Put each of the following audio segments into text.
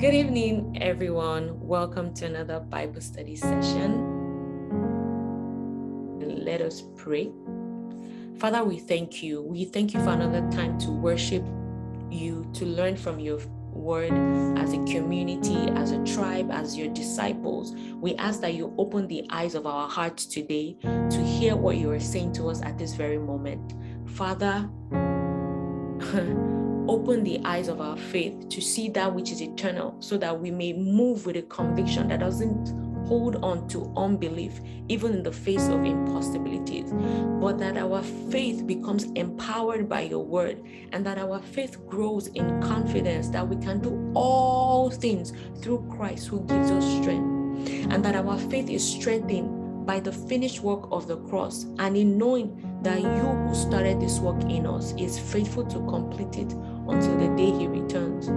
Good evening, everyone. Welcome to another Bible study session. Let us pray. Father, we thank you. We thank you for another time to worship you, to learn from your word as a community, as a tribe, as your disciples. We ask that you open the eyes of our hearts today to hear what you are saying to us at this very moment. Father, open the eyes of our faith to see that which is eternal so that we may move with a conviction that doesn't hold on to unbelief, even in the face of impossibilities, but that our faith becomes empowered by your word and that our faith grows in confidence that we can do all things through Christ who gives us strength, and that our faith is strengthened by the finished work of the cross and in knowing that you who started this work in us is faithful to complete it until the day he returns.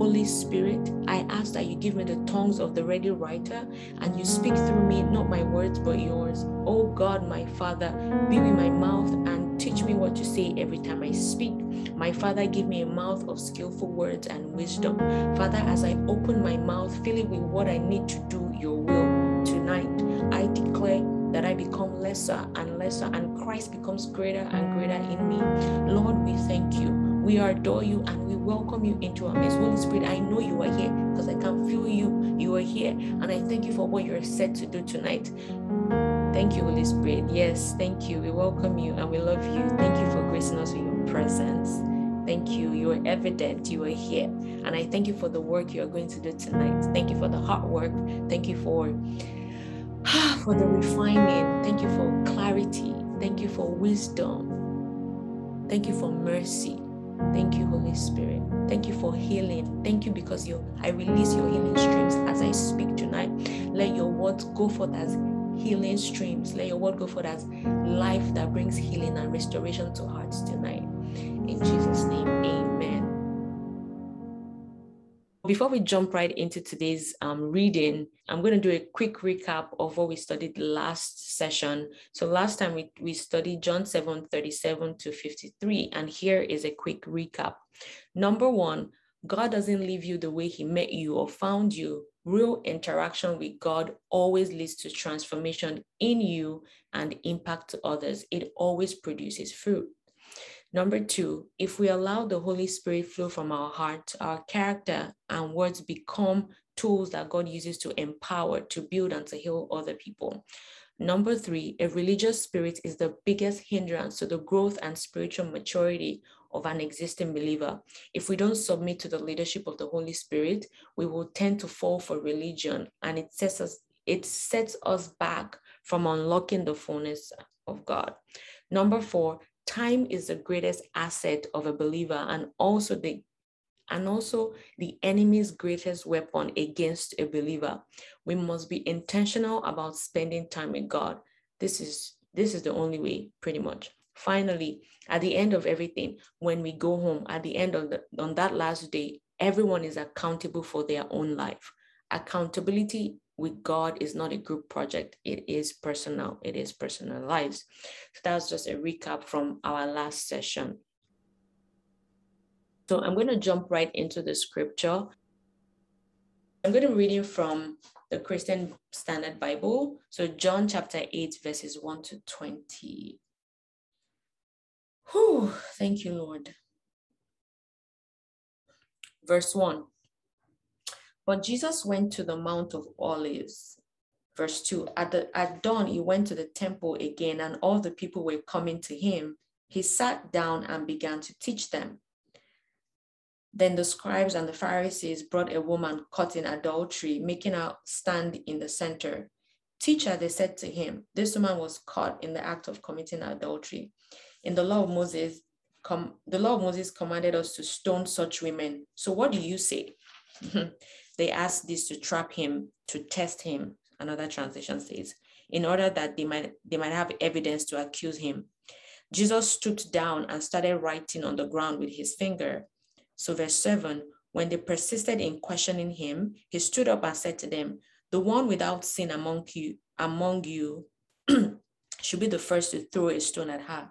Holy Spirit, I ask that you give me the tongues of the ready writer and you speak through me, not my words, but yours. Oh God, my Father, be with my mouth and teach me what to say every time I speak. My Father, give me a mouth of skillful words and wisdom. Father, as I open my mouth, fill it with what I need to do your will tonight. I declare that I become lesser and lesser, and Christ becomes greater and greater in me. Lord, we thank you. We adore you and we welcome you into our midst. Holy Spirit, I know you are here because I can feel you. You are here. And I thank you for what you're set to do tonight. Thank you, Holy Spirit. Yes, thank you. We welcome you and we love you. Thank you for gracing us with your presence. Thank you. You are evident. You are here. And I thank you for the work you are going to do tonight. Thank you for the hard work. Thank you for for the refining. Thank you for clarity. Thank you for wisdom. Thank you for mercy. Thank you, Holy Spirit. Thank you for healing. Thank you because you I release your healing streams as I speak tonight. Let your words go forth as healing streams. Let your word go forth as life that brings healing and restoration to hearts tonight. In Jesus' name, amen. Before we jump right into today's um, reading, I'm going to do a quick recap of what we studied last session. So last time we, we studied John 7, 37 to 53, and here is a quick recap. Number one, God doesn't leave you the way he met you or found you. Real interaction with God always leads to transformation in you and impact to others. It always produces fruit. Number two, if we allow the Holy Spirit flow from our heart, our character and words become tools that God uses to empower, to build, and to heal other people. Number three, a religious spirit is the biggest hindrance to the growth and spiritual maturity of an existing believer. If we don't submit to the leadership of the Holy Spirit, we will tend to fall for religion and it sets us it sets us back from unlocking the fullness of God. Number four, time is the greatest asset of a believer and also the and also the enemy's greatest weapon against a believer. We must be intentional about spending time with god. This is this is the only way pretty much. Finally at the end of everything when we go home at the end of the on that last day everyone is accountable for their own life. Accountability with God is not a group project. It is personal. It is personalized. So that's just a recap from our last session. So I'm going to jump right into the scripture. I'm going to read it from the Christian Standard Bible. So John chapter 8, verses 1 to 20. Whew, thank you, Lord. Verse 1 but Jesus went to the Mount of Olives. Verse 2 At, the, at dawn, he went to the temple again, and all the people were coming to him. He sat down and began to teach them. Then the scribes and the Pharisees brought a woman caught in adultery, making her stand in the center. Teacher, they said to him, this woman was caught in the act of committing adultery. In the law of Moses, com- the law of Moses commanded us to stone such women. So what do you say? They asked this to trap him, to test him, another translation says, in order that they might, they might have evidence to accuse him. Jesus stooped down and started writing on the ground with his finger. So, verse 7 when they persisted in questioning him, he stood up and said to them, The one without sin among you, among you should be the first to throw a stone at her.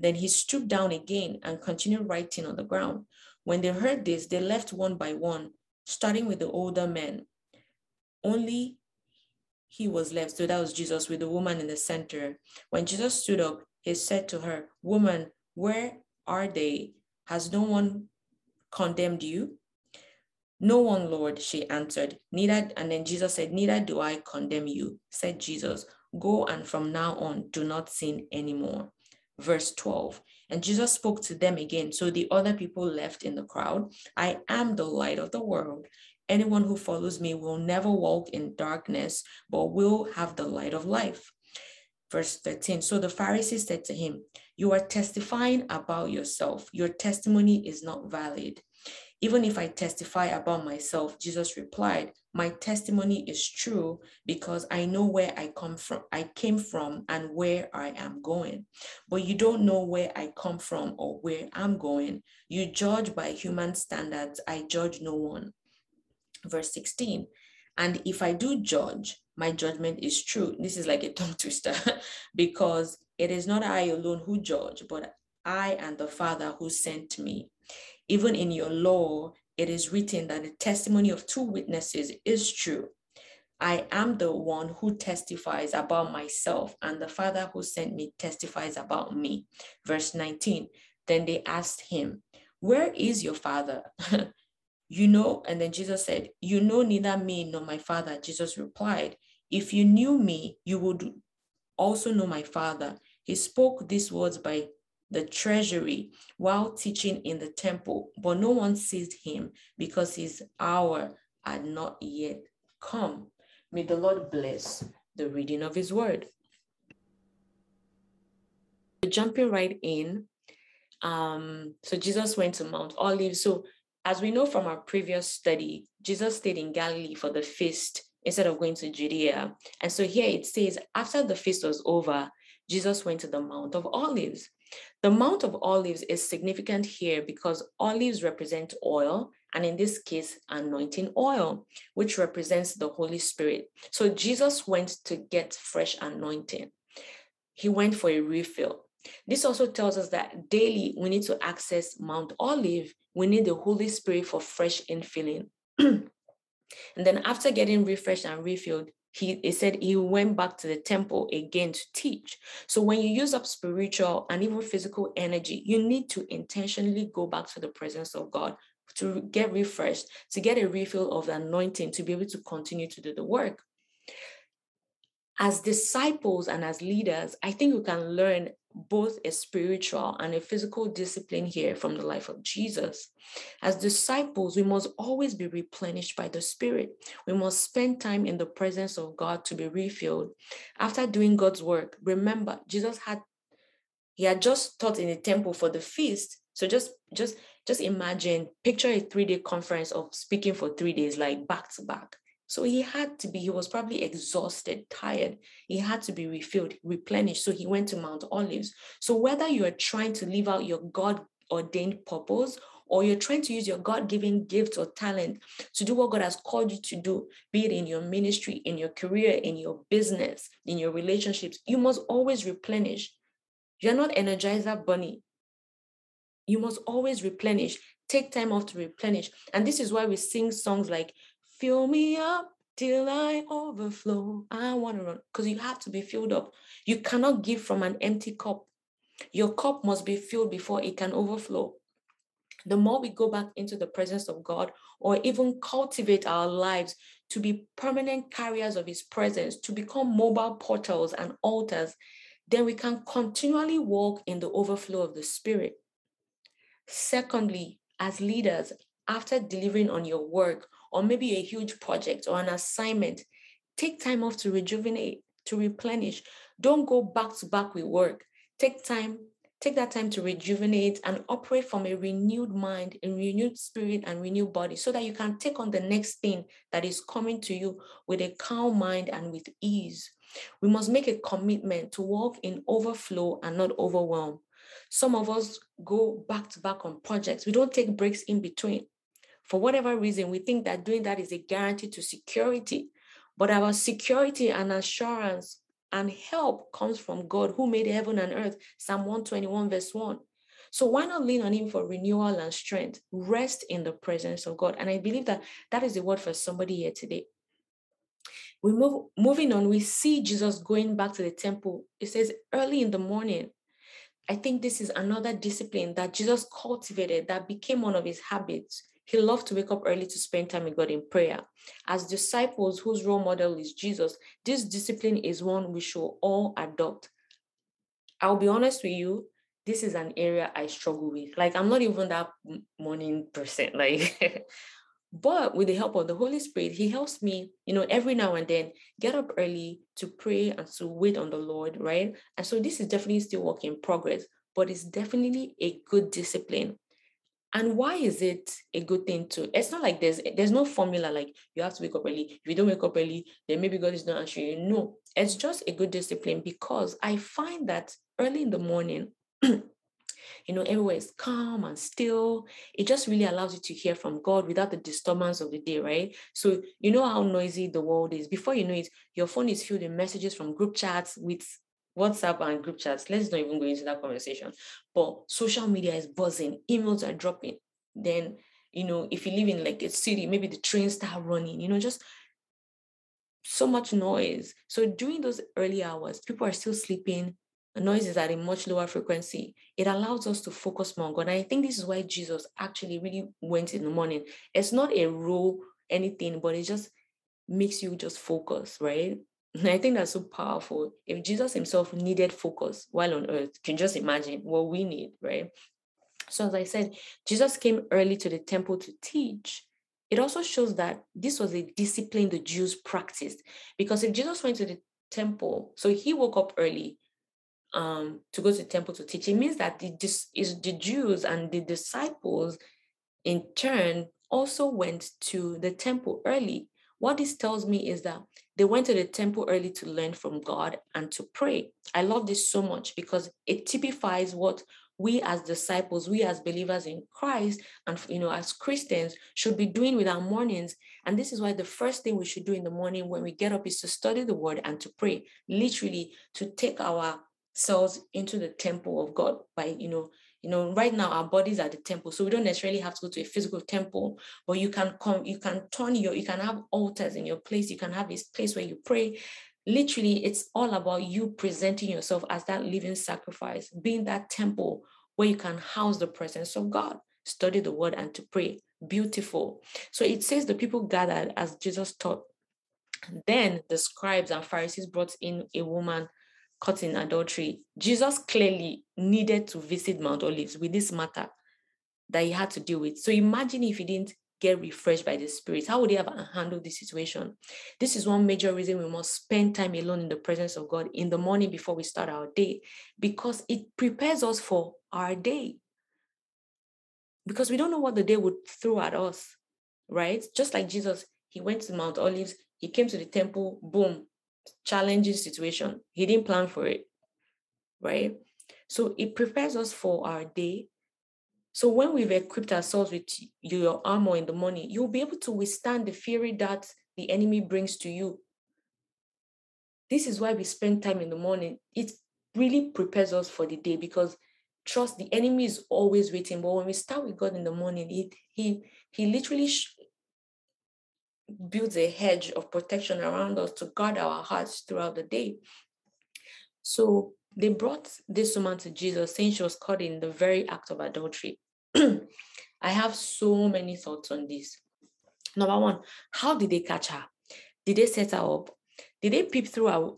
Then he stooped down again and continued writing on the ground. When they heard this, they left one by one starting with the older men. Only he was left. So that was Jesus with the woman in the center. When Jesus stood up, he said to her, Woman, where are they? Has no one condemned you? No one, Lord, she answered. Neither, and then Jesus said, Neither do I condemn you, said Jesus. Go and from now on, do not sin anymore. Verse 12. And Jesus spoke to them again. So the other people left in the crowd. I am the light of the world. Anyone who follows me will never walk in darkness, but will have the light of life. Verse 13. So the Pharisees said to him, You are testifying about yourself. Your testimony is not valid. Even if I testify about myself, Jesus replied, My testimony is true because I know where I come from, I came from and where I am going. But you don't know where I come from or where I'm going. You judge by human standards. I judge no one. Verse 16. And if I do judge, my judgment is true. This is like a tongue twister because it is not I alone who judge, but I and the Father who sent me. Even in your law, it is written that the testimony of two witnesses is true. I am the one who testifies about myself, and the Father who sent me testifies about me. Verse 19. Then they asked him, Where is your Father? you know, and then Jesus said, You know neither me nor my Father. Jesus replied, If you knew me, you would also know my Father. He spoke these words by the treasury while teaching in the temple, but no one seized him because his hour had not yet come. May the Lord bless the reading of his word. Jumping right in, um, so Jesus went to Mount Olives. So, as we know from our previous study, Jesus stayed in Galilee for the feast instead of going to Judea. And so here it says, after the feast was over, Jesus went to the Mount of Olives. The Mount of Olives is significant here because olives represent oil, and in this case, anointing oil, which represents the Holy Spirit. So Jesus went to get fresh anointing. He went for a refill. This also tells us that daily we need to access Mount Olive. We need the Holy Spirit for fresh infilling. and then after getting refreshed and refilled, he, he said he went back to the temple again to teach. So when you use up spiritual and even physical energy, you need to intentionally go back to the presence of God to get refreshed, to get a refill of the anointing, to be able to continue to do the work as disciples and as leaders, I think we can learn both a spiritual and a physical discipline here from the life of Jesus. As disciples, we must always be replenished by the Spirit. We must spend time in the presence of God to be refilled. After doing God's work, remember, Jesus had he had just taught in the temple for the feast. So just just just imagine, picture a three-day conference of speaking for three days, like back to back. So he had to be, he was probably exhausted, tired. He had to be refilled, replenished. So he went to Mount Olives. So whether you are trying to live out your God ordained purpose or you're trying to use your God given gift or talent to do what God has called you to do, be it in your ministry, in your career, in your business, in your relationships, you must always replenish. You're not Energizer Bunny. You must always replenish. Take time off to replenish. And this is why we sing songs like Fill me up till I overflow. I want to run because you have to be filled up. You cannot give from an empty cup. Your cup must be filled before it can overflow. The more we go back into the presence of God or even cultivate our lives to be permanent carriers of His presence, to become mobile portals and altars, then we can continually walk in the overflow of the Spirit. Secondly, as leaders, after delivering on your work or maybe a huge project or an assignment, take time off to rejuvenate, to replenish. Don't go back to back with work. Take time, take that time to rejuvenate and operate from a renewed mind, a renewed spirit, and renewed body so that you can take on the next thing that is coming to you with a calm mind and with ease. We must make a commitment to walk in overflow and not overwhelm. Some of us go back to back on projects. We don't take breaks in between. For whatever reason, we think that doing that is a guarantee to security. But our security and assurance and help comes from God who made heaven and earth. Psalm 121, verse 1. So why not lean on him for renewal and strength? Rest in the presence of God. And I believe that that is the word for somebody here today. We move moving on, we see Jesus going back to the temple. It says early in the morning. I think this is another discipline that Jesus cultivated that became one of his habits. He loved to wake up early to spend time with God in prayer. As disciples whose role model is Jesus, this discipline is one we should all adopt. I'll be honest with you, this is an area I struggle with. Like, I'm not even that morning person. Like, but with the help of the Holy Spirit, He helps me, you know, every now and then get up early to pray and to wait on the Lord, right? And so this is definitely still work in progress, but it's definitely a good discipline. And why is it a good thing to? It's not like there's there's no formula like you have to wake up early. If you don't wake up early, then maybe God is not answering you. No, it's just a good discipline because I find that early in the morning, you know, everywhere is calm and still. It just really allows you to hear from God without the disturbance of the day, right? So you know how noisy the world is. Before you know it, your phone is filled with messages from group chats with WhatsApp and group chats. Let's not even go into that conversation. But social media is buzzing, emails are dropping. Then, you know, if you live in like a city, maybe the trains start running, you know, just so much noise. So during those early hours, people are still sleeping. The noise is at a much lower frequency. It allows us to focus more on God. And I think this is why Jesus actually really went in the morning. It's not a rule, anything, but it just makes you just focus, right? I think that's so powerful. If Jesus himself needed focus while on earth, can just imagine what we need, right? So, as I said, Jesus came early to the temple to teach. It also shows that this was a discipline the Jews practiced. Because if Jesus went to the temple, so he woke up early um, to go to the temple to teach, it means that the, is the Jews and the disciples in turn also went to the temple early. What this tells me is that they went to the temple early to learn from God and to pray. I love this so much because it typifies what we as disciples, we as believers in Christ, and you know, as Christians, should be doing with our mornings. And this is why the first thing we should do in the morning when we get up is to study the word and to pray, literally to take ourselves into the temple of God by, you know, you know right now our bodies are the temple so we don't necessarily have to go to a physical temple but you can come you can turn your you can have altars in your place you can have this place where you pray. Literally it's all about you presenting yourself as that living sacrifice being that temple where you can house the presence of god study the word and to pray. Beautiful. So it says the people gathered as jesus taught. Then the scribes and pharisees brought in a woman caught in adultery, Jesus clearly needed to visit Mount Olives with this matter that he had to deal with. So imagine if he didn't get refreshed by the Spirit, how would he have handled this situation? This is one major reason we must spend time alone in the presence of God in the morning before we start our day, because it prepares us for our day. Because we don't know what the day would throw at us, right? Just like Jesus, he went to Mount Olives, he came to the temple, boom, challenging situation. He didn't plan for it, right? So it prepares us for our day. So when we've equipped ourselves with your armor in the morning, you'll be able to withstand the fury that the enemy brings to you. This is why we spend time in the morning. It really prepares us for the day because trust the enemy is always waiting. But when we start with God in the morning, it, he he literally builds a hedge of protection around us to guard our hearts throughout the day. So they brought this woman to Jesus, saying she was caught in the very act of adultery. I have so many thoughts on this. Number one, how did they catch her? Did they set her up? Did they peep through her,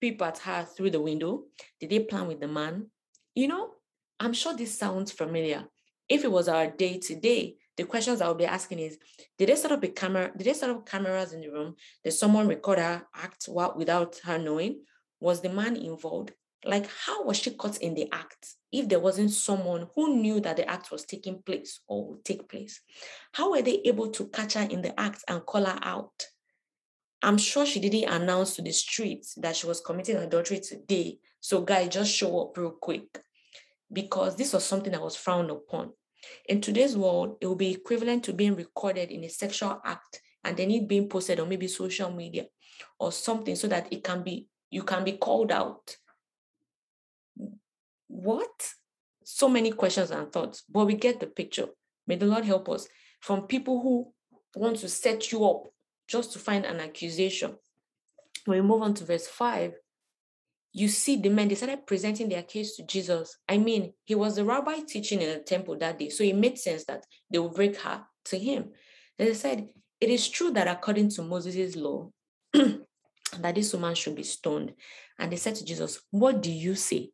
peep at her through the window? Did they plan with the man? You know, I'm sure this sounds familiar. If it was our day to day, the questions I will be asking is, did they set up a camera? Did they set up cameras in the room? Did someone record her act without her knowing? Was the man involved? Like, how was she caught in the act if there wasn't someone who knew that the act was taking place or would take place? How were they able to catch her in the act and call her out? I'm sure she didn't announce to the streets that she was committing adultery today. So, guy, just show up real quick because this was something that was frowned upon. In today's world, it will be equivalent to being recorded in a sexual act and then it being posted on maybe social media or something so that it can be you can be called out. What? so many questions and thoughts, but we get the picture. May the Lord help us from people who want to set you up just to find an accusation. We move on to verse 5, you see the men, they started presenting their case to Jesus. I mean, he was the rabbi teaching in the temple that day, so it made sense that they would break her to him. And they said, It is true that according to Moses' law, that this woman should be stoned. And they said to Jesus, What do you say?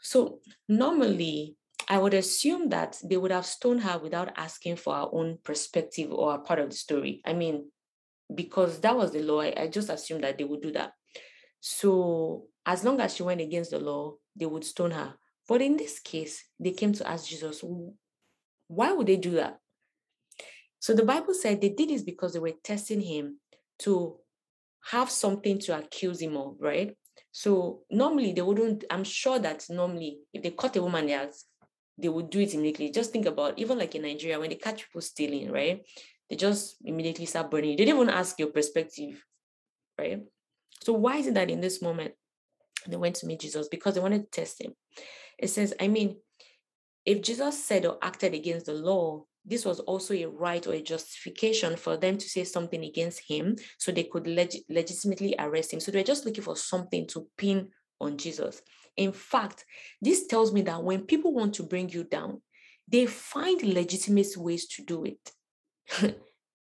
So normally, I would assume that they would have stoned her without asking for our own perspective or a part of the story. I mean, because that was the law, I, I just assumed that they would do that. So as long as she went against the law, they would stone her. But in this case, they came to ask Jesus, why would they do that? So the Bible said they did this because they were testing him to have something to accuse him of, right? So normally they wouldn't, I'm sure that normally if they caught a woman they, they would do it immediately. Just think about even like in Nigeria, when they catch people stealing, right? They just immediately start burning. They didn't even ask your perspective, right? So why is it that in this moment they went to meet Jesus? Because they wanted to test him. It says, I mean, if Jesus said or acted against the law, this was also a right or a justification for them to say something against him so they could leg- legitimately arrest him. So they're just looking for something to pin on Jesus. In fact, this tells me that when people want to bring you down, they find legitimate ways to do it.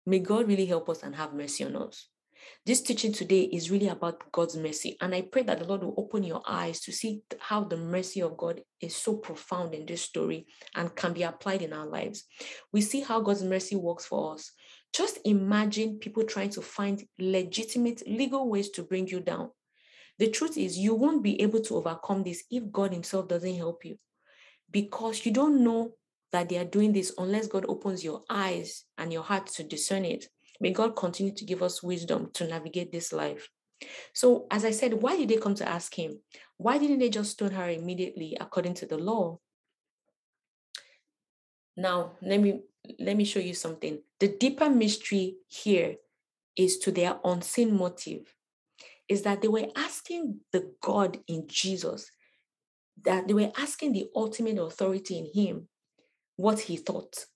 May God really help us and have mercy on us. This teaching today is really about God's mercy. And I pray that the Lord will open your eyes to see how the mercy of God is so profound in this story and can be applied in our lives. We see how God's mercy works for us. Just imagine people trying to find legitimate legal ways to bring you down. The truth is, you won't be able to overcome this if God Himself doesn't help you because you don't know that they are doing this unless God opens your eyes and your heart to discern it. May God continue to give us wisdom to navigate this life. So, as I said, why did they come to ask him? Why didn't they just stone her immediately according to the law? Now, let me let me show you something. The deeper mystery here is to their unseen motive. Is that they were asking the God in Jesus, that they were asking the ultimate authority in him what he thought.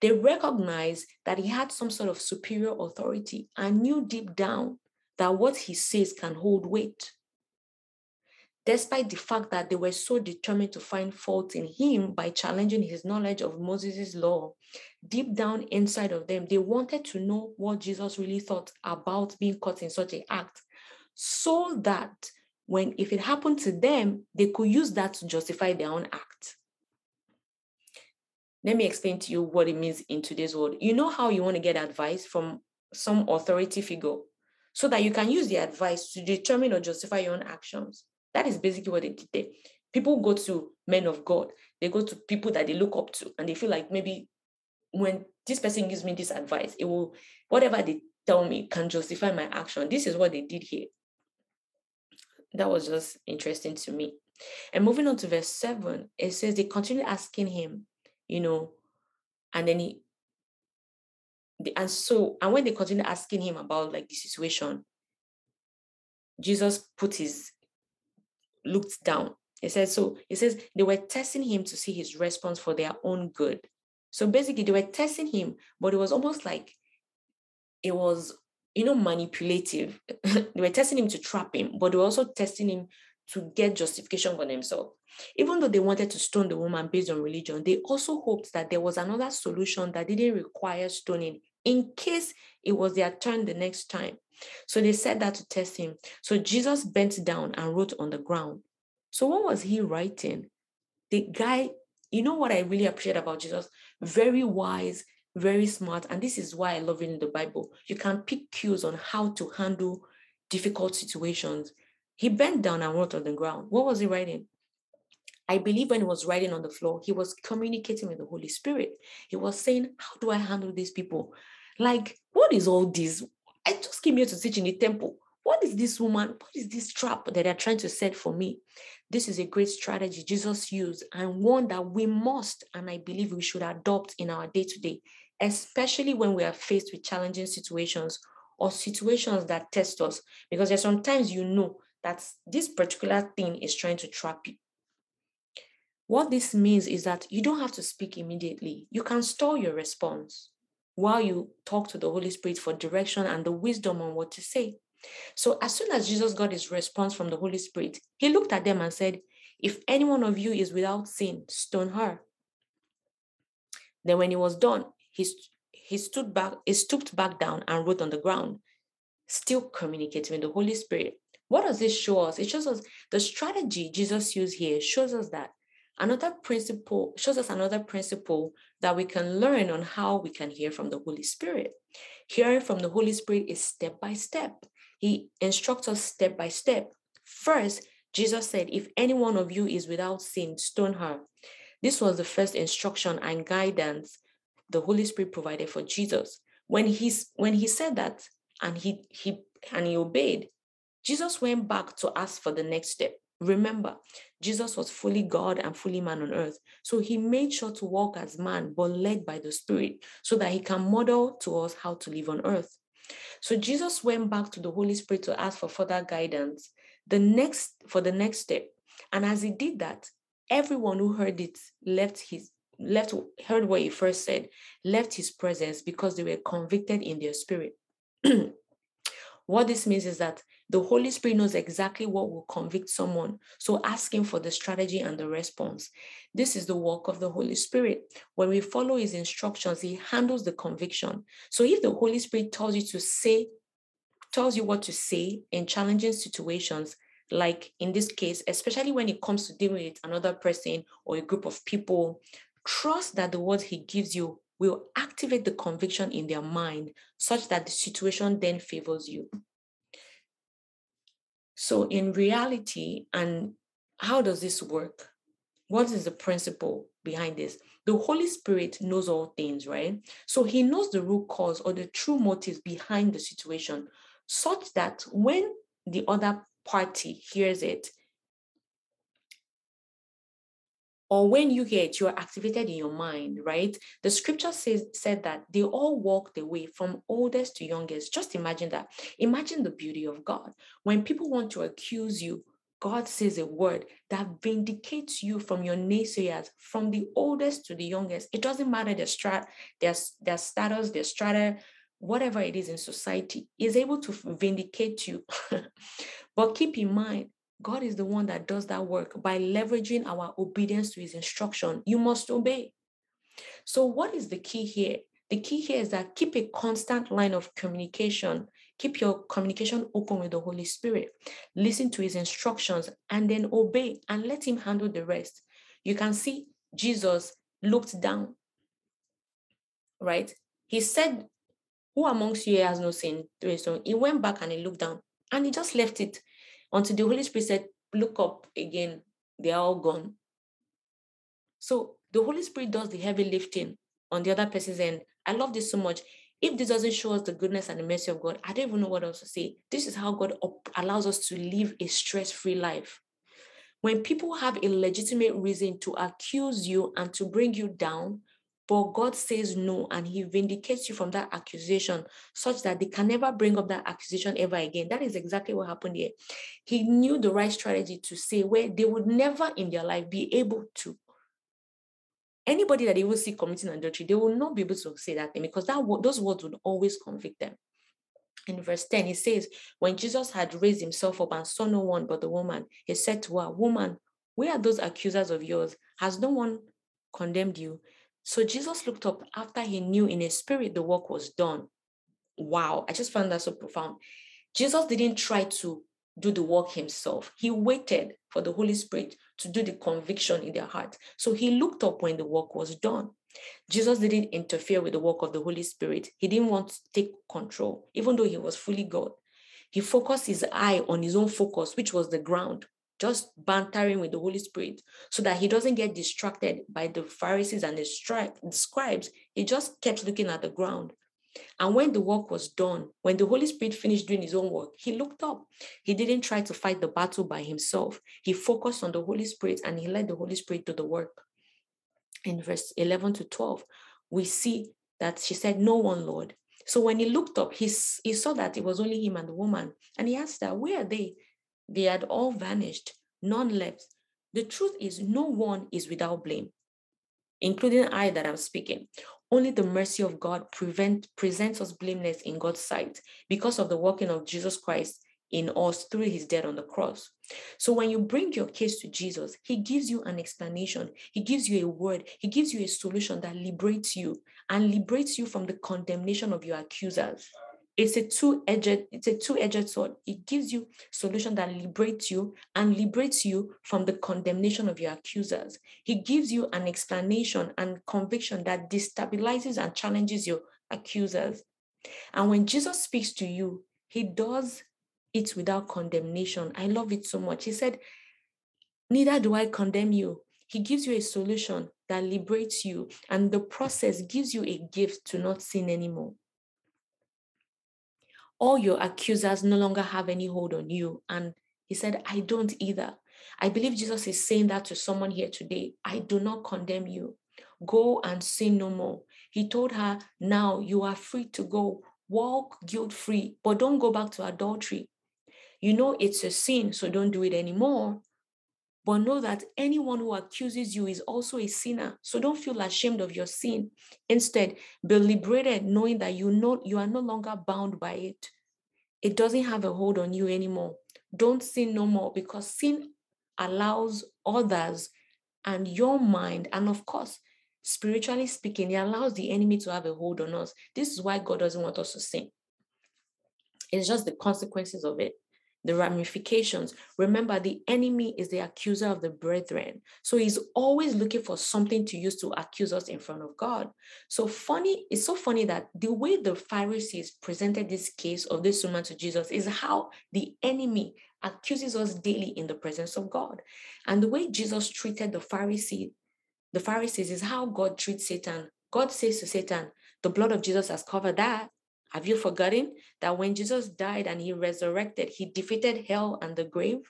They recognized that he had some sort of superior authority and knew deep down that what he says can hold weight. Despite the fact that they were so determined to find fault in him by challenging his knowledge of Moses' law, deep down inside of them, they wanted to know what Jesus really thought about being caught in such an act, so that when if it happened to them, they could use that to justify their own act. Let me explain to you what it means in today's world. You know how you want to get advice from some authority figure so that you can use the advice to determine or justify your own actions. That is basically what they did there. People go to men of God, they go to people that they look up to, and they feel like maybe when this person gives me this advice, it will, whatever they tell me can justify my action. This is what they did here. That was just interesting to me. And moving on to verse 7, it says they continued asking him, you know, and then he, and so, and when they continued asking him about like the situation, Jesus put his, looked down. He said, so he says they were testing him to see his response for their own good. So basically, they were testing him, but it was almost like it was, you know, manipulative. they were testing him to trap him, but they were also testing him to get justification for themselves. Even though they wanted to stone the woman based on religion, they also hoped that there was another solution that didn't require stoning in case it was their turn the next time. So they said that to test him. So Jesus bent down and wrote on the ground. So what was he writing? The guy, you know what I really appreciate about Jesus? Very wise, very smart. And this is why I love reading the Bible. You can pick cues on how to handle difficult situations. He bent down and wrote on the ground. What was he writing? I believe when he was writing on the floor, he was communicating with the Holy Spirit. He was saying, How do I handle these people? Like, what is all this? I just came here to teach in the temple. What is this woman? What is this trap that they're trying to set for me? This is a great strategy Jesus used and one that we must, and I believe we should adopt in our day to day, especially when we are faced with challenging situations or situations that test us. Because there's sometimes you know that this particular thing is trying to trap you. What this means is that you don't have to speak immediately. You can store your response while you talk to the Holy Spirit for direction and the wisdom on what to say. So, as soon as Jesus got his response from the Holy Spirit, he looked at them and said, If any one of you is without sin, stone her. Then, when he was done, he, he stood back, he stooped back down and wrote on the ground, still communicating with the Holy Spirit. What does this show us? It shows us the strategy Jesus used here shows us that another principle shows us another principle that we can learn on how we can hear from the Holy Spirit. Hearing from the Holy Spirit is step by step. He instructs us step by step. First, Jesus said, If any one of you is without sin, stone her. This was the first instruction and guidance the Holy Spirit provided for Jesus. When he's when he said that and he he and he obeyed, Jesus went back to ask for the next step. Remember, Jesus was fully God and fully man on earth. So he made sure to walk as man, but led by the Spirit, so that he can model to us how to live on earth. So Jesus went back to the Holy Spirit to ask for further guidance, the next for the next step. And as he did that, everyone who heard it left his left heard what he first said, left his presence because they were convicted in their spirit. what this means is that the Holy Spirit knows exactly what will convict someone. So ask Him for the strategy and the response. This is the work of the Holy Spirit. When we follow His instructions, He handles the conviction. So if the Holy Spirit tells you to say, tells you what to say in challenging situations, like in this case, especially when it comes to dealing with another person or a group of people, trust that the words He gives you will activate the conviction in their mind such that the situation then favors you. So, in reality, and how does this work? What is the principle behind this? The Holy Spirit knows all things, right? So, He knows the root cause or the true motives behind the situation, such that when the other party hears it, or when you get you are activated in your mind, right? The scripture says said that they all walked away from oldest to youngest. Just imagine that. Imagine the beauty of God. When people want to accuse you, God says a word that vindicates you from your naysayers, from the oldest to the youngest. It doesn't matter their strat, their, their status, their strata, whatever it is in society, is able to vindicate you. but keep in mind, God is the one that does that work by leveraging our obedience to his instruction. You must obey. So, what is the key here? The key here is that keep a constant line of communication. Keep your communication open with the Holy Spirit. Listen to his instructions and then obey and let him handle the rest. You can see Jesus looked down, right? He said, Who amongst you has no sin? So he went back and he looked down and he just left it until the Holy Spirit said, Look up again, they are all gone. So the Holy Spirit does the heavy lifting on the other person's end. I love this so much. If this doesn't show us the goodness and the mercy of God, I don't even know what else to say. This is how God allows us to live a stress free life. When people have a legitimate reason to accuse you and to bring you down, but God says no, and He vindicates you from that accusation such that they can never bring up that accusation ever again. That is exactly what happened here. He knew the right strategy to say where they would never in their life be able to. Anybody that they will see committing adultery, they will not be able to say that thing because that those words would always convict them. In verse 10, he says, When Jesus had raised himself up and saw no one but the woman, he said to her, Woman, where are those accusers of yours? Has no one condemned you? So Jesus looked up after he knew in his spirit the work was done. Wow, I just found that so profound. Jesus didn't try to do the work himself. He waited for the Holy Spirit to do the conviction in their heart. So he looked up when the work was done. Jesus didn't interfere with the work of the Holy Spirit. He didn't want to take control, even though he was fully God. He focused his eye on his own focus, which was the ground just bantering with the Holy Spirit so that he doesn't get distracted by the Pharisees and the, scribes. He just kept looking at the ground. And when the work was done, when the Holy Spirit finished doing his own work, he looked up. He didn't try to fight the battle by himself. He focused on the Holy Spirit and he let the Holy Spirit do the work. In verse 11 to 12, we see that she said, No one, Lord. So when he looked up, he, he saw that it was only him and the woman. And he asked her, Where are they? They had all vanished, none left. The truth is, no one is without blame, including I that I'm speaking. Only the mercy of God prevent, presents us blameless in God's sight because of the working of Jesus Christ in us through his death on the cross. So when you bring your case to Jesus, he gives you an explanation, he gives you a word, he gives you a solution that liberates you and liberates you from the condemnation of your accusers. It's a two-edged, it's a two-edged sword. It gives you solution that liberates you and liberates you from the condemnation of your accusers. He gives you an explanation and conviction that destabilizes and challenges your accusers. And when Jesus speaks to you, he does it without condemnation. I love it so much. He said, Neither do I condemn you. He gives you a solution that liberates you, and the process gives you a gift to not sin anymore. All your accusers no longer have any hold on you. And he said, I don't either. I believe Jesus is saying that to someone here today. I do not condemn you. Go and sin no more. He told her, Now you are free to go. Walk guilt free, but don't go back to adultery. You know it's a sin, so don't do it anymore. But know that anyone who accuses you is also a sinner. So don't feel ashamed of your sin. Instead, be liberated knowing that you know you are no longer bound by it. It doesn't have a hold on you anymore. Don't sin no more because sin allows others and your mind, and of course, spiritually speaking, it allows the enemy to have a hold on us. This is why God doesn't want us to sin. It's just the consequences of it the ramifications. Remember, the enemy is the accuser of the brethren. So he's always looking for something to use to accuse us in front of God. So funny, it's so funny that the way the Pharisees presented this case of this woman to Jesus is how the enemy accuses us daily in the presence of God. And the way Jesus treated the Pharisee, the Pharisees is how God treats Satan. God says to Satan, the blood of Jesus has covered that. Have you forgotten that when Jesus died and he resurrected, he defeated hell and the grave?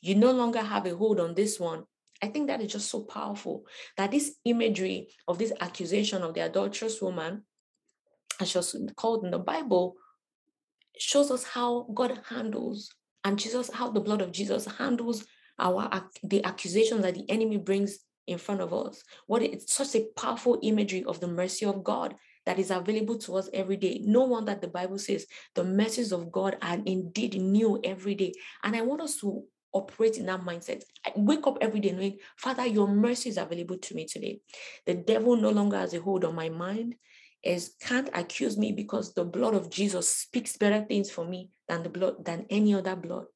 You no longer have a hold on this one. I think that is just so powerful that this imagery of this accusation of the adulterous woman, as she was called in the Bible, shows us how God handles and Jesus, how the blood of Jesus handles our the accusations that the enemy brings in front of us. What it's such a powerful imagery of the mercy of God that is available to us every day. No wonder that the Bible says the mercies of God are indeed new every day. And I want us to operate in that mindset. I wake up every day knowing, Father, your mercy is available to me today. The devil no longer has a hold on my mind. Is can't accuse me because the blood of Jesus speaks better things for me than the blood than any other blood.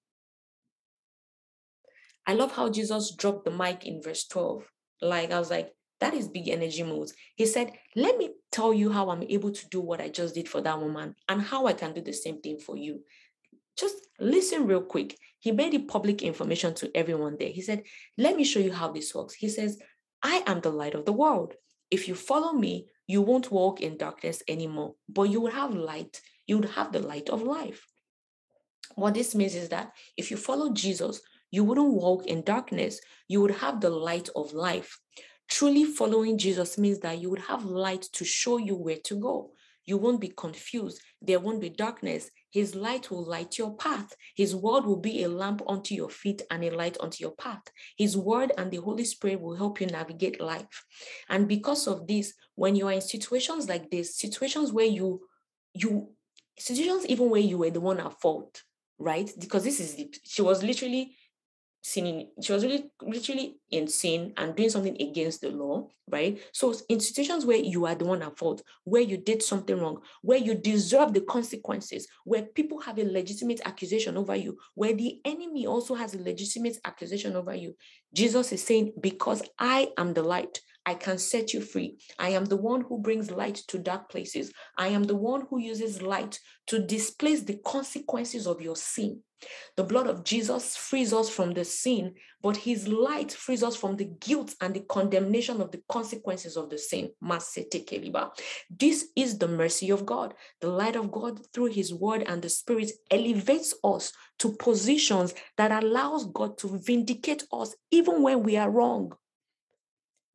I love how Jesus dropped the mic in verse 12. Like I was like, that is big energy moves. He said, Let me tell you how I'm able to do what I just did for that woman and how I can do the same thing for you. Just listen real quick. He made it public information to everyone there. He said, Let me show you how this works. He says, I am the light of the world. If you follow me, you won't walk in darkness anymore, but you will have light. You would have the light of life. What this means is that if you follow Jesus, you wouldn't walk in darkness. You would have the light of life. Truly following Jesus means that you would have light to show you where to go. You won't be confused. There won't be darkness. His light will light your path. His word will be a lamp unto your feet and a light unto your path. His word and the Holy Spirit will help you navigate life. And because of this, when you are in situations like this, situations where you, you, situations even where you were the one at fault, right? Because this is, she was literally sinning she was really literally in sin and doing something against the law right? So in situations where you are the one at fault where you did something wrong where you deserve the consequences where people have a legitimate accusation over you where the enemy also has a legitimate accusation over you jesus is saying because i am the light I can set you free. I am the one who brings light to dark places. I am the one who uses light to displace the consequences of your sin. The blood of Jesus frees us from the sin, but his light frees us from the guilt and the condemnation of the consequences of the sin. This is the mercy of God. The light of God through his word and the spirit elevates us to positions that allows God to vindicate us even when we are wrong.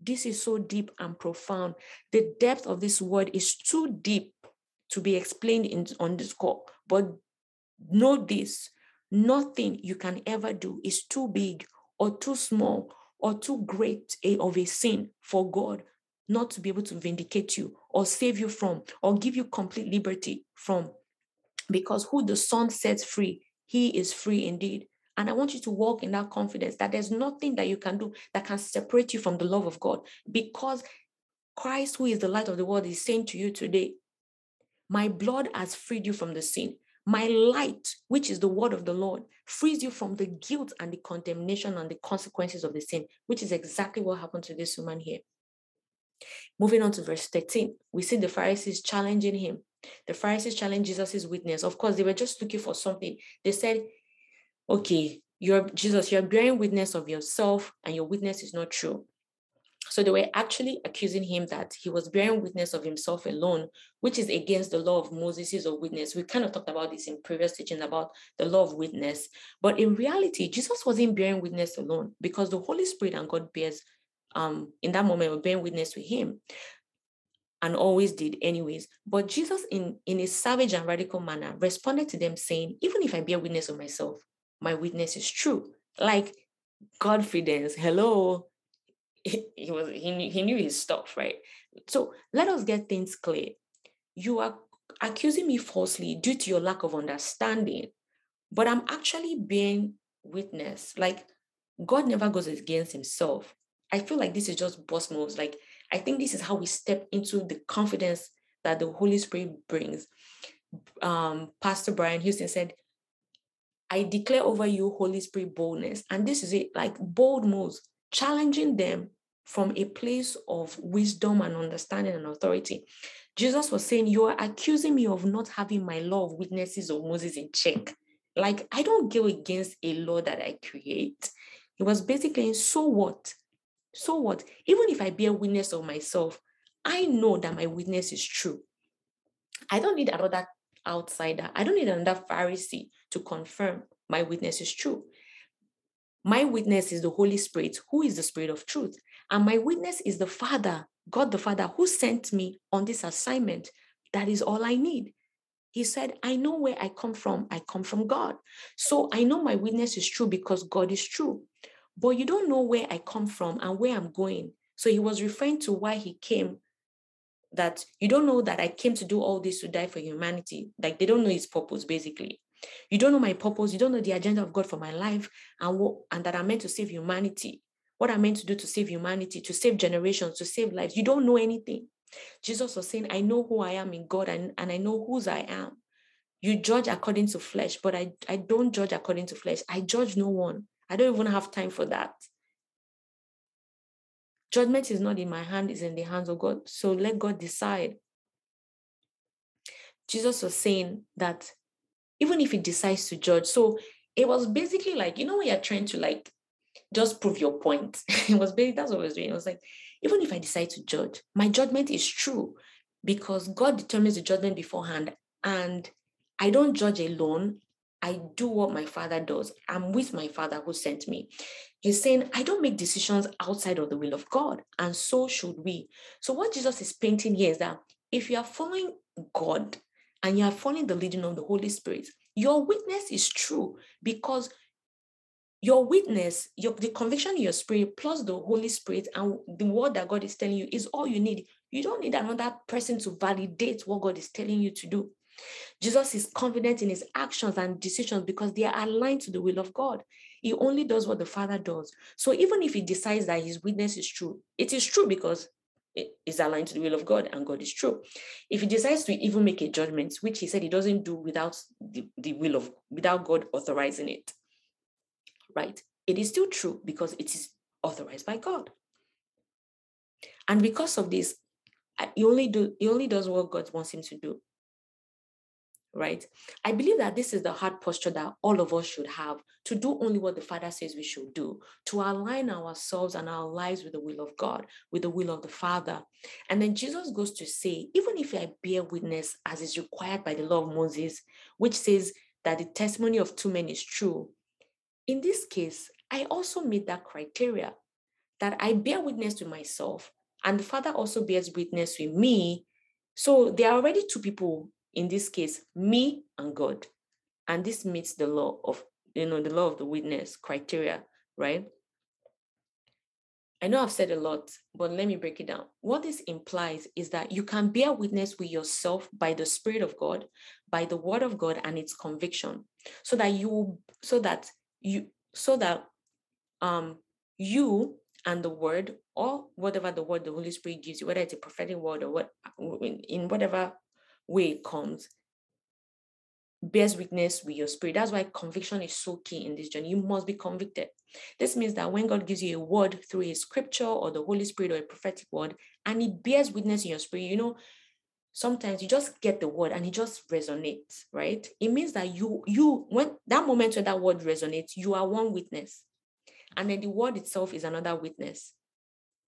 This is so deep and profound. The depth of this word is too deep to be explained in, on this call. But know this Nothing you can ever do is too big or too small or too great a, of a sin for God not to be able to vindicate you or save you from or give you complete liberty from. Because who the Son sets free, he is free indeed. And I want you to walk in that confidence that there's nothing that you can do that can separate you from the love of God. Because Christ, who is the light of the world, is saying to you today, My blood has freed you from the sin. My light, which is the word of the Lord, frees you from the guilt and the condemnation and the consequences of the sin, which is exactly what happened to this woman here. Moving on to verse 13, we see the Pharisees challenging him. The Pharisees challenged Jesus' witness. Of course, they were just looking for something. They said, Okay, you're Jesus, you're bearing witness of yourself, and your witness is not true. So they were actually accusing him that he was bearing witness of himself alone, which is against the law of Moses of witness. We kind of talked about this in previous teaching about the law of witness. But in reality, Jesus wasn't bearing witness alone because the Holy Spirit and God bears um in that moment were bearing witness with him and always did anyways. But Jesus, in, in a savage and radical manner, responded to them saying, even if I bear witness of myself, my witness is true. Like confidence, hello, he, was he knew, he knew his stuff, right? So let us get things clear. You are accusing me falsely due to your lack of understanding, but I'm actually being witness. Like God never goes against himself. I feel like this is just boss moves. Like I think this is how we step into the confidence that the Holy Spirit brings. Um, Pastor Brian Houston said, I declare over you Holy Spirit boldness. And this is it, like bold moves challenging them from a place of wisdom and understanding and authority. Jesus was saying, You are accusing me of not having my law of witnesses of Moses in check. Like, I don't go against a law that I create. He was basically saying, So what? So what? Even if I bear witness of myself, I know that my witness is true. I don't need another outsider. I don't need another Pharisee to confirm my witness is true. My witness is the Holy Spirit, who is the Spirit of truth. And my witness is the Father, God the Father, who sent me on this assignment. That is all I need. He said, I know where I come from. I come from God. So I know my witness is true because God is true. But you don't know where I come from and where I'm going. So he was referring to why he came. That you don't know that I came to do all this to die for humanity. Like they don't know his purpose, basically. You don't know my purpose. You don't know the agenda of God for my life and, what, and that I'm meant to save humanity. What I'm meant to do to save humanity, to save generations, to save lives. You don't know anything. Jesus was saying, I know who I am in God and, and I know whose I am. You judge according to flesh, but I, I don't judge according to flesh. I judge no one. I don't even have time for that. Judgment is not in my hand, it's in the hands of God. So let God decide. Jesus was saying that even if he decides to judge. So it was basically like, you know, when you're trying to like just prove your point. it was basically that's what I was doing. It was like, even if I decide to judge, my judgment is true because God determines the judgment beforehand. And I don't judge alone. I do what my father does. I'm with my father who sent me. He's saying, I don't make decisions outside of the will of God, and so should we. So, what Jesus is painting here is that if you are following God, and you are following the leading of the Holy Spirit, your witness is true because your witness, your the conviction in your spirit, plus the Holy Spirit and the word that God is telling you is all you need. You don't need another person to validate what God is telling you to do. Jesus is confident in his actions and decisions because they are aligned to the will of God. He only does what the Father does. So even if he decides that his witness is true, it is true because it is aligned to the will of God and God is true. If he decides to even make a judgment, which he said he doesn't do without the, the will of without God authorizing it, right? It is still true because it is authorized by God. And because of this, he only do he only does what God wants him to do right? I believe that this is the heart posture that all of us should have to do only what the Father says we should do, to align ourselves and our lives with the will of God, with the will of the Father. And then Jesus goes to say, even if I bear witness as is required by the law of Moses, which says that the testimony of two men is true, in this case, I also meet that criteria that I bear witness to myself, and the Father also bears witness with me. So there are already two people in this case, me and God. And this meets the law of you know, the law of the witness criteria, right? I know I've said a lot, but let me break it down. What this implies is that you can bear witness with yourself by the Spirit of God, by the Word of God and its conviction, so that you, so that you, so that um you and the Word, or whatever the Word the Holy Spirit gives you, whether it's a prophetic word or what, in whatever way it comes, bears witness with your spirit. That's why conviction is so key in this journey. You must be convicted. This means that when God gives you a word through a scripture or the Holy Spirit or a prophetic word, and it bears witness in your spirit, you know, sometimes you just get the word and it just resonates, right? It means that you, you, when that moment when that word resonates, you are one witness. And then the word itself is another witness.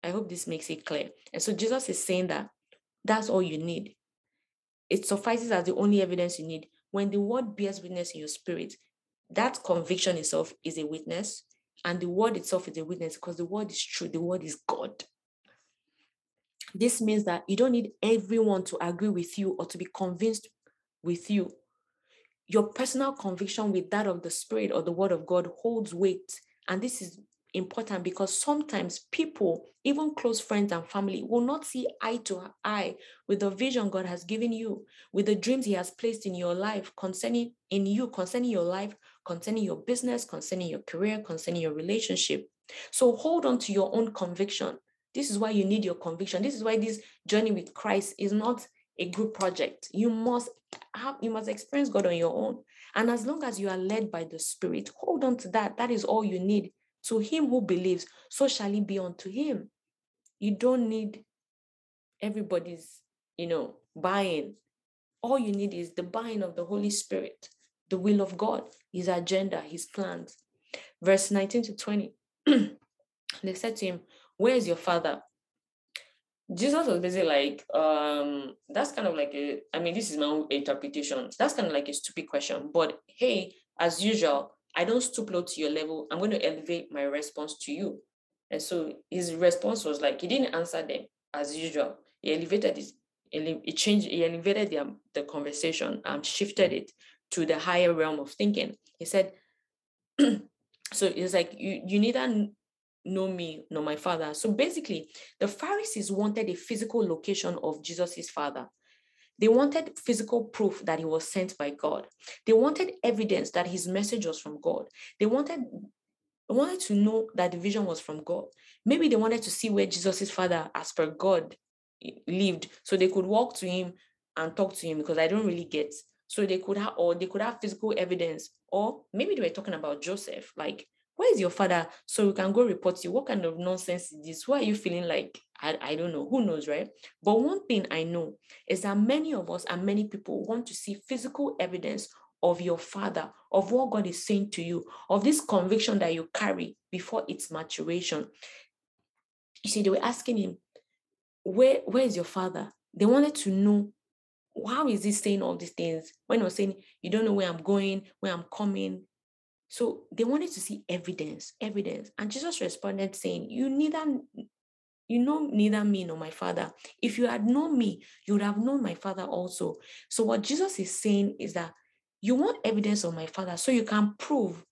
I hope this makes it clear. And so Jesus is saying that that's all you need. It suffices as the only evidence you need when the word bears witness in your spirit, that conviction itself is a witness, and the word itself is a witness because the word is true, the word is God. This means that you don't need everyone to agree with you or to be convinced with you. Your personal conviction with that of the Spirit or the Word of God holds weight. And this is important because sometimes people, even close friends and family, will not see eye to eye with the vision God has given you, with the dreams He has placed in your life concerning in you, concerning your life, concerning your business, concerning your career, concerning your relationship. So hold on to your own conviction. This is why you need your conviction. This is why this journey with Christ is not a group project. You must have you must experience God on your own. And as long as you are led by the Spirit, hold on to that. That is all you need to him who believes, so shall it be unto him. You don't need everybody's, you know, buying. All you need is the buying of the Holy Spirit, the will of God, his agenda, his plans. Verse 19 to 20. they said to him, Where is your father? Jesus was basically like, um, that's kind of like a, I mean, this is my own interpretation. That's kind of like a stupid question. But hey, as usual, I don't stoop low to your level. I'm going to elevate my response to you. And so his response was like, he didn't answer them as usual. He elevated it, he changed, he elevated the, the conversation and shifted it to the higher realm of thinking. He said, so it's like, you, you neither know me nor my father. So basically, the Pharisees wanted a physical location of Jesus's father. They wanted physical proof that he was sent by God. They wanted evidence that his message was from God. They wanted, they wanted to know that the vision was from God. Maybe they wanted to see where Jesus' father, as per God, lived, so they could walk to him and talk to him because I don't really get. So they could have, or they could have physical evidence, or maybe they were talking about Joseph, like where is your father? So we can go report you. What kind of nonsense is this? Why are you feeling like, I, I don't know, who knows, right? But one thing I know is that many of us and many people want to see physical evidence of your father, of what God is saying to you, of this conviction that you carry before its maturation. You see, they were asking him, where, where is your father? They wanted to know how is he saying all these things when he was saying, You don't know where I'm going, where I'm coming, so they wanted to see evidence, evidence. And Jesus responded saying, You neither you know neither me nor my father. If you had known me, you would have known my father also. So what Jesus is saying is that you want evidence of my father so you can prove.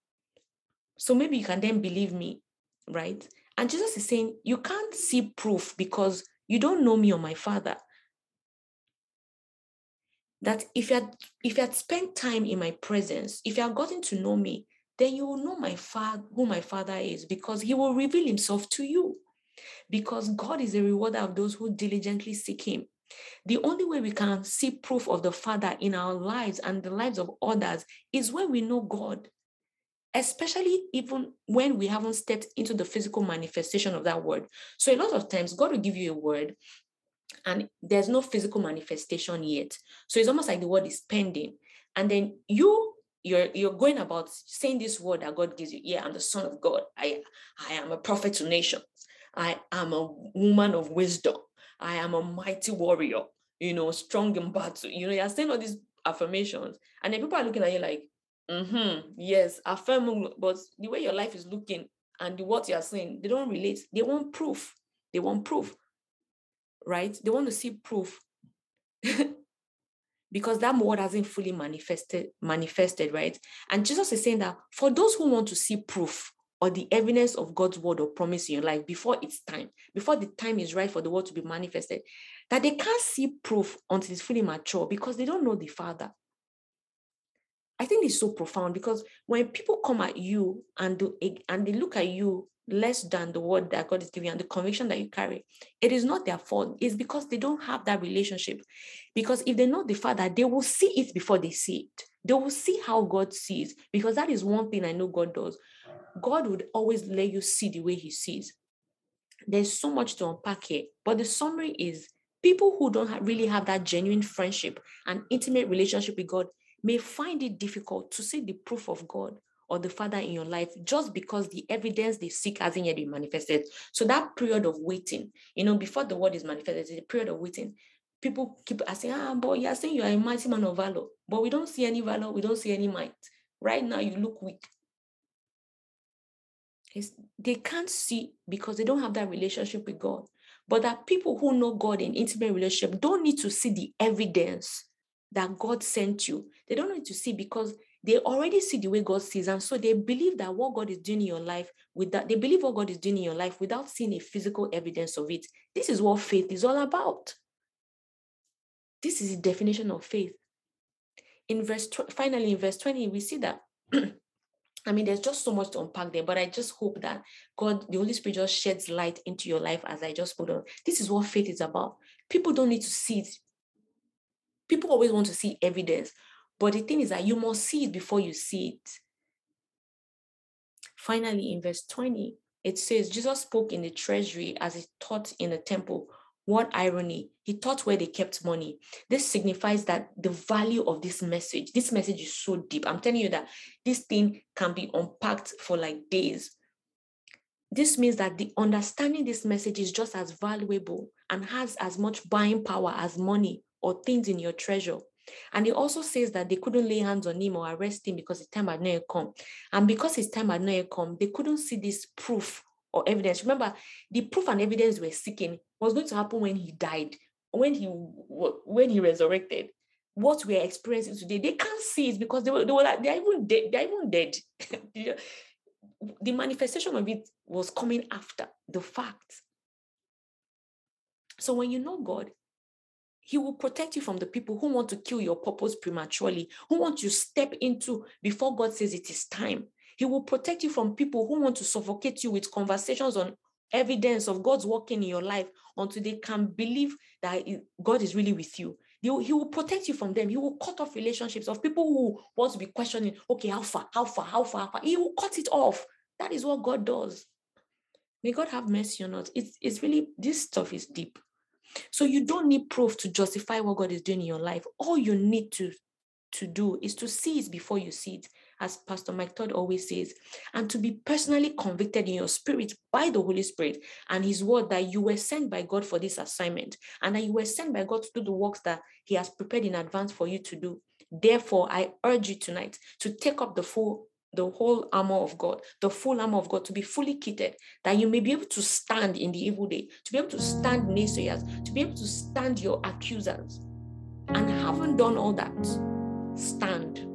So maybe you can then believe me, right? And Jesus is saying, you can't see proof because you don't know me or my father. That if you had if you had spent time in my presence, if you had gotten to know me, then you will know my father who my father is because he will reveal himself to you. Because god is a rewarder of those who diligently seek him. The only way we can see proof of the father in our lives and the lives of others is when we know god. Especially even when we haven't stepped into the physical manifestation of that word. So a lot of times god will give you a word and there's no physical manifestation yet. So it's almost like the word is pending. And then you you're you're going about saying this word that God gives you. Yeah, I'm the son of God. I I am a prophet to nations. I am a woman of wisdom. I am a mighty warrior, you know, strong in battle. You know, you're saying all these affirmations, and then people are looking at you like, mm-hmm, yes, affirm, but the way your life is looking and the what you're saying, they don't relate. They want proof. They want proof. Right? They want to see proof. because that word hasn't fully manifested manifested right? And jesus is saying that for those who want to see proof or the evidence of god's word or promise in your life before it's time before the time is right for the word to be manifested that they can't see proof until it's fully mature because they don't know the father. I think it's so profound because when people come at you and do, and they look at you less than the word that God is giving and the conviction that you carry. It is not their fault. It's because they don't have that relationship. Because if they know the Father, they will see it before they see it. They will see how God sees. Because that is one thing I know God does. God would always let you see the way He sees. There's so much to unpack here. But the summary is people who don't really have that genuine friendship and intimate relationship with God may find it difficult to see the proof of God or the Father in your life just because the evidence they seek hasn't yet been manifested. So that period of waiting, you know, before the word is manifested, the period of waiting. People keep asking, ah, boy, you're saying you're a mighty man of valor, but we don't see any valor, we don't see any might. Right now, you look weak. It's, they can't see because they don't have that relationship with God. But that people who know God in intimate relationship don't need to see the evidence that God sent you. They don't need to see because they already see the way God sees. And so they believe that what God is doing in your life, with that, they believe what God is doing in your life without seeing a physical evidence of it. This is what faith is all about. This is the definition of faith. In verse, tw- finally, in verse 20, we see that. I mean, there's just so much to unpack there, but I just hope that God, the Holy Spirit, just sheds light into your life as I just put on. This is what faith is about. People don't need to see it. People always want to see evidence, but the thing is that you must see it before you see it. Finally, in verse 20, it says, Jesus spoke in the treasury as he taught in the temple. What irony. He taught where they kept money. This signifies that the value of this message, this message is so deep. I'm telling you that this thing can be unpacked for like days. This means that the understanding this message is just as valuable and has as much buying power as money or things in your treasure. And he also says that they couldn't lay hands on him or arrest him because his time had not come. And because his time had not come, they couldn't see this proof or evidence. Remember, the proof and evidence we're seeking was going to happen when he died, when he when he resurrected. What we're experiencing today, they can't see it because they were, they were like, they're even dead, they're even dead. the manifestation of it was coming after the fact. So when you know God, he will protect you from the people who want to kill your purpose prematurely, who want to step into before God says it is time. He will protect you from people who want to suffocate you with conversations on evidence of God's working in your life until they can believe that God is really with you. He will protect you from them. He will cut off relationships of people who want to be questioning, okay, how far, how far, how far, how far. He will cut it off. That is what God does. May God have mercy on us. It's, it's really, this stuff is deep. So you don't need proof to justify what God is doing in your life. All you need to, to do is to see it before you see it, as Pastor Mike Todd always says, and to be personally convicted in your spirit by the Holy Spirit and His word that you were sent by God for this assignment and that you were sent by God to do the works that He has prepared in advance for you to do. Therefore, I urge you tonight to take up the full the whole armor of God, the full armor of God, to be fully kitted, that you may be able to stand in the evil day, to be able to stand naysayers, to be able to stand your accusers. And having done all that, stand.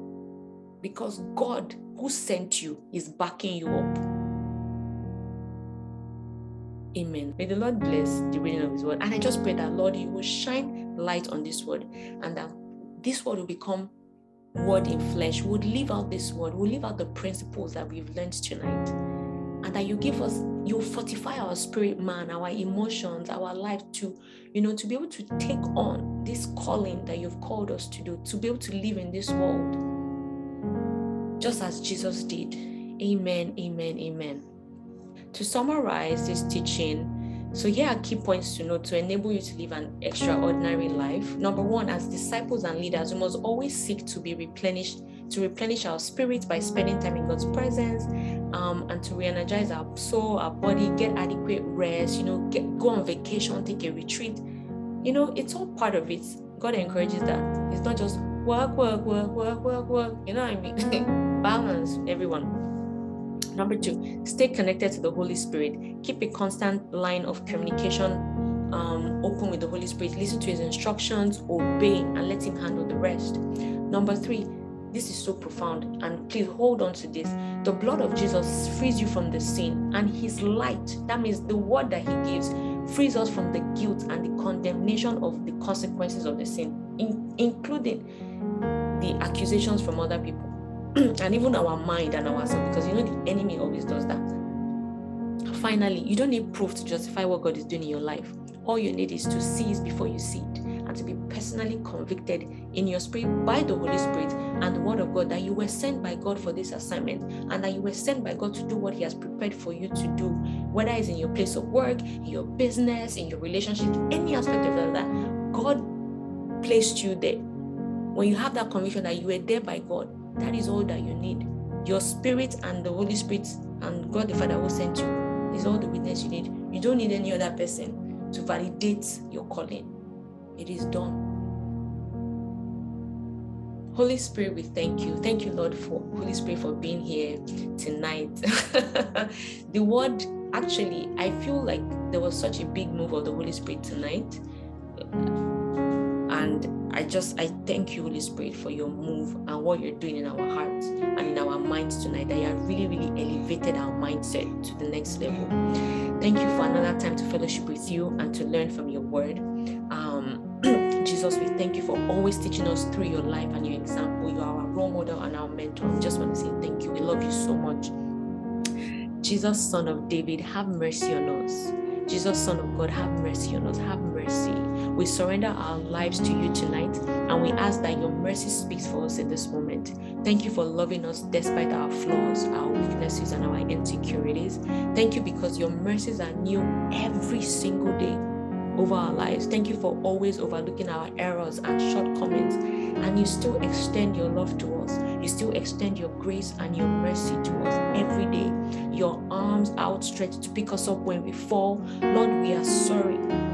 Because God, who sent you, is backing you up. Amen. May the Lord bless the reading of His word. And I just pray that, Lord, you will shine light on this word and that this word will become word in flesh would live out this word, will live out the principles that we've learned tonight. And that you give us, you fortify our spirit man, our emotions, our life to, you know, to be able to take on this calling that you've called us to do, to be able to live in this world just as Jesus did. Amen, amen, amen. To summarize this teaching, so here are key points to note to enable you to live an extraordinary life. Number one, as disciples and leaders, we must always seek to be replenished, to replenish our spirit by spending time in God's presence, um, and to re-energize our soul, our body, get adequate rest. You know, get go on vacation, take a retreat. You know, it's all part of it. God encourages that. It's not just work, work, work, work, work, work. You know what I mean? Balance, everyone. Number two, stay connected to the Holy Spirit. Keep a constant line of communication um, open with the Holy Spirit. Listen to his instructions, obey, and let him handle the rest. Number three, this is so profound, and please hold on to this. The blood of Jesus frees you from the sin, and his light, that means the word that he gives, frees us from the guilt and the condemnation of the consequences of the sin, in, including the accusations from other people and even our mind and ourselves, because you know the enemy always does that. Finally, you don't need proof to justify what God is doing in your life. All you need is to see it before you see it and to be personally convicted in your spirit by the Holy Spirit and the Word of God that you were sent by God for this assignment and that you were sent by God to do what He has prepared for you to do, whether it's in your place of work, in your business, in your relationship, any aspect of that. God placed you there. When you have that conviction that you were there by God, that is all that you need. Your spirit and the Holy Spirit and God the Father who sent you is all the witness you need. You don't need any other person to validate your calling. It is done. Holy Spirit, we thank you. Thank you, Lord, for Holy Spirit for being here tonight. the word actually, I feel like there was such a big move of the Holy Spirit tonight. And I just I thank you, Holy Spirit, for your move and what you're doing in our hearts and in our minds tonight. That you have really, really elevated our mindset to the next level. Thank you for another time to fellowship with you and to learn from your word. Um, Jesus, we thank you for always teaching us through your life and your example. You are our role model and our mentor. We just want to say thank you. We love you so much. Jesus, Son of David, have mercy on us. Jesus, Son of God, have mercy on us. Have mercy. We surrender our lives to you tonight and we ask that your mercy speaks for us in this moment. Thank you for loving us despite our flaws, our weaknesses, and our insecurities. Thank you because your mercies are new every single day over our lives. Thank you for always overlooking our errors and shortcomings. And you still extend your love to us. You still extend your grace and your mercy to us every day. Your arms outstretched to pick us up when we fall. Lord, we are sorry.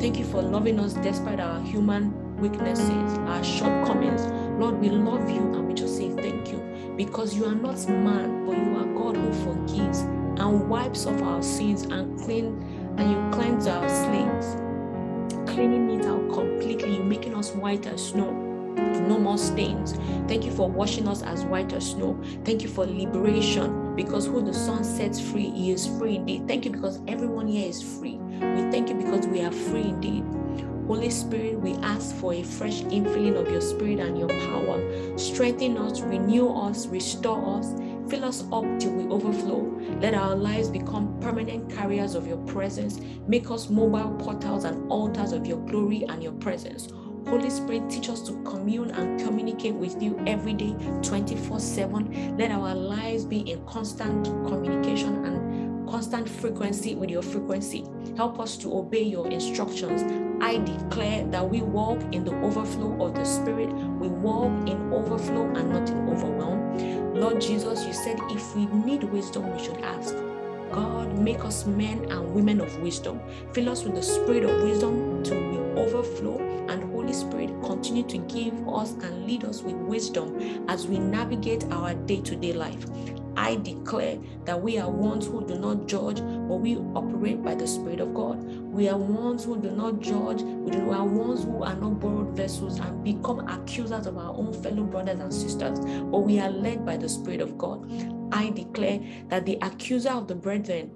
Thank you for loving us despite our human weaknesses, our shortcomings. Lord, we love you and we just say thank you because you are not man, but you are God who forgives and wipes off our sins and clean and you cleanse our slates, cleaning it out completely, making us white as snow no more stains. Thank you for washing us as white as snow. Thank you for liberation because who the Son sets free, he is free indeed. Thank you because everyone here is free. We thank you because we are free indeed. Holy Spirit, we ask for a fresh infilling of your spirit and your power. Strengthen us, renew us, restore us, fill us up till we overflow. Let our lives become permanent carriers of your presence. Make us mobile portals and altars of your glory and your presence. Holy Spirit, teach us to commune and communicate with you every day, 24 7. Let our lives be in constant communication and constant frequency with your frequency. Help us to obey your instructions. I declare that we walk in the overflow of the Spirit. We walk in overflow and not in overwhelm. Lord Jesus, you said if we need wisdom, we should ask. God, make us men and women of wisdom. Fill us with the spirit of wisdom to overflow. And Holy Spirit, continue to give us and lead us with wisdom as we navigate our day to day life. I declare that we are ones who do not judge, but we operate by the Spirit of God. We are ones who do not judge, we are ones who are not borrowed vessels and become accusers of our own fellow brothers and sisters, but we are led by the Spirit of God. I declare that the accuser of the brethren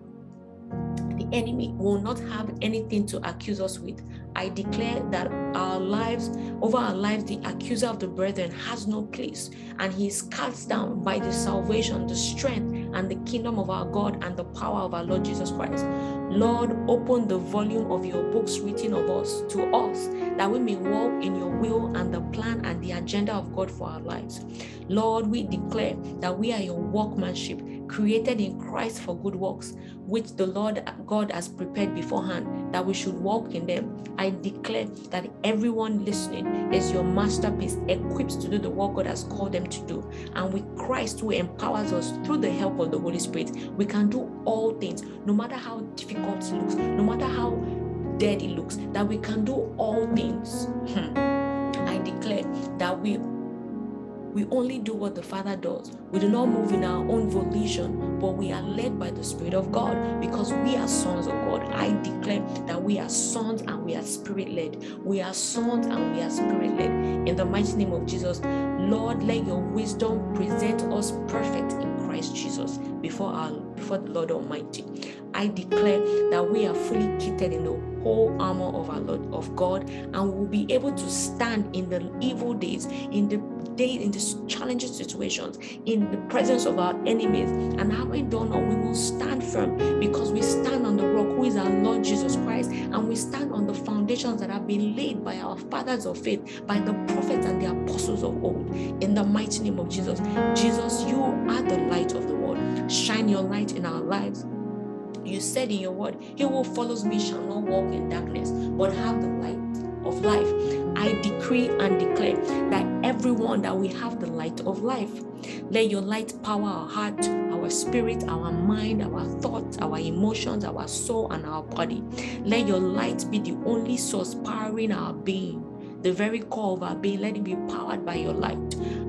the enemy will not have anything to accuse us with. I declare that our lives, over our lives, the accuser of the brethren has no place, and he is cast down by the salvation, the strength, and the kingdom of our God and the power of our Lord Jesus Christ. Lord, open the volume of your books written of us to us that we may walk in your will and the plan and the agenda of God for our lives. Lord, we declare that we are your workmanship, created in Christ for good works, which the Lord God has prepared beforehand, that we should walk in them. I declare that everyone listening is your masterpiece, equipped to do the work God has called them to do. And with Christ who empowers us through the help of the Holy Spirit, we can do all things, no matter how difficult it looks, no matter how dead it looks, that we can do all things. Hmm. I declare that we We only do what the Father does. We do not move in our own volition, but we are led by the Spirit of God because we are sons of God. I declare that we are sons and we are spirit led. We are sons and we are spirit led. In the mighty name of Jesus, Lord, let your wisdom present us perfect in Christ Jesus before our before the Lord Almighty. I declare that we are fully kitted in the whole armor of our Lord of God, and we will be able to stand in the evil days, in the day, in these challenging situations, in the presence of our enemies. And having done all, we will stand firm because we stand on the rock, who is our Lord Jesus Christ, and we stand on the foundations that have been laid by our fathers of faith, by the prophets and the apostles of old. In the mighty name of Jesus, Jesus, you are the light of the world. Shine your light in our lives you said in your word, He who follows me shall not walk in darkness, but have the light of life. I decree and declare that everyone that we have the light of life. Let your light power our heart, our spirit, our mind, our thoughts, our emotions, our soul, and our body. Let your light be the only source powering our being the very core of our being, let it be powered by your light.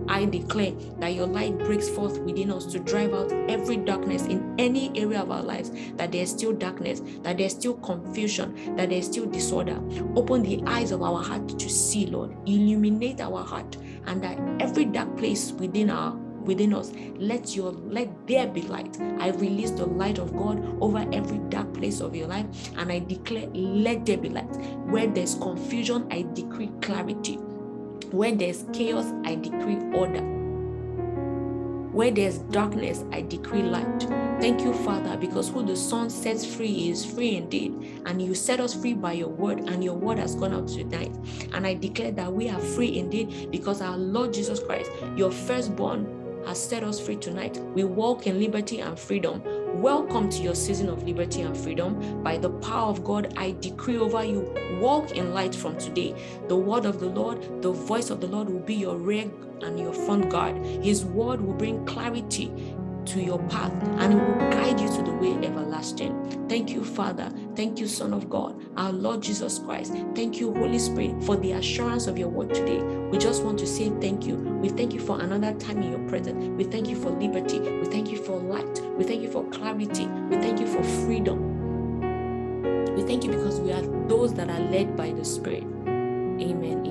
I declare that your light breaks forth within us to drive out every darkness in any area of our lives, that there's still darkness, that there's still confusion, that there's still disorder. Open the eyes of our heart to see, Lord. Illuminate our heart, and that every dark place within our within us. Let your let there be light. I release the light of God over every dark place of your life, and I declare, let there be light. Where there's confusion, I decree clarity. Where there's chaos, I decree order. Where there's darkness, I decree light. Thank you, Father, because who the Son sets free is free indeed. And you set us free by your word, and your word has gone out tonight. And I declare that we are free indeed because our Lord Jesus Christ, your firstborn, has set us free tonight. We walk in liberty and freedom. Welcome to your season of liberty and freedom. By the power of God, I decree over you walk in light from today. The word of the Lord, the voice of the Lord will be your rear and your front guard. His word will bring clarity to your path and it will guide you to the way everlasting. Thank you, Father. Thank you, Son of God, our Lord Jesus Christ. Thank you, Holy Spirit, for the assurance of your word today. We just want to say thank you. We thank you for another time in your presence. We thank you for liberty. We thank you for light. We thank you for clarity. We thank you for freedom. We thank you because we are those that are led by the Spirit. Amen.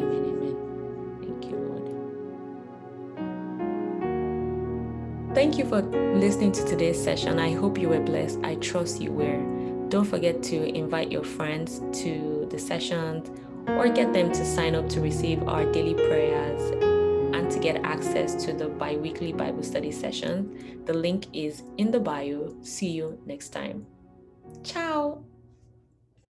Thank you for listening to today's session. I hope you were blessed. I trust you were. Don't forget to invite your friends to the sessions or get them to sign up to receive our daily prayers and to get access to the bi weekly Bible study session. The link is in the bio. See you next time. Ciao.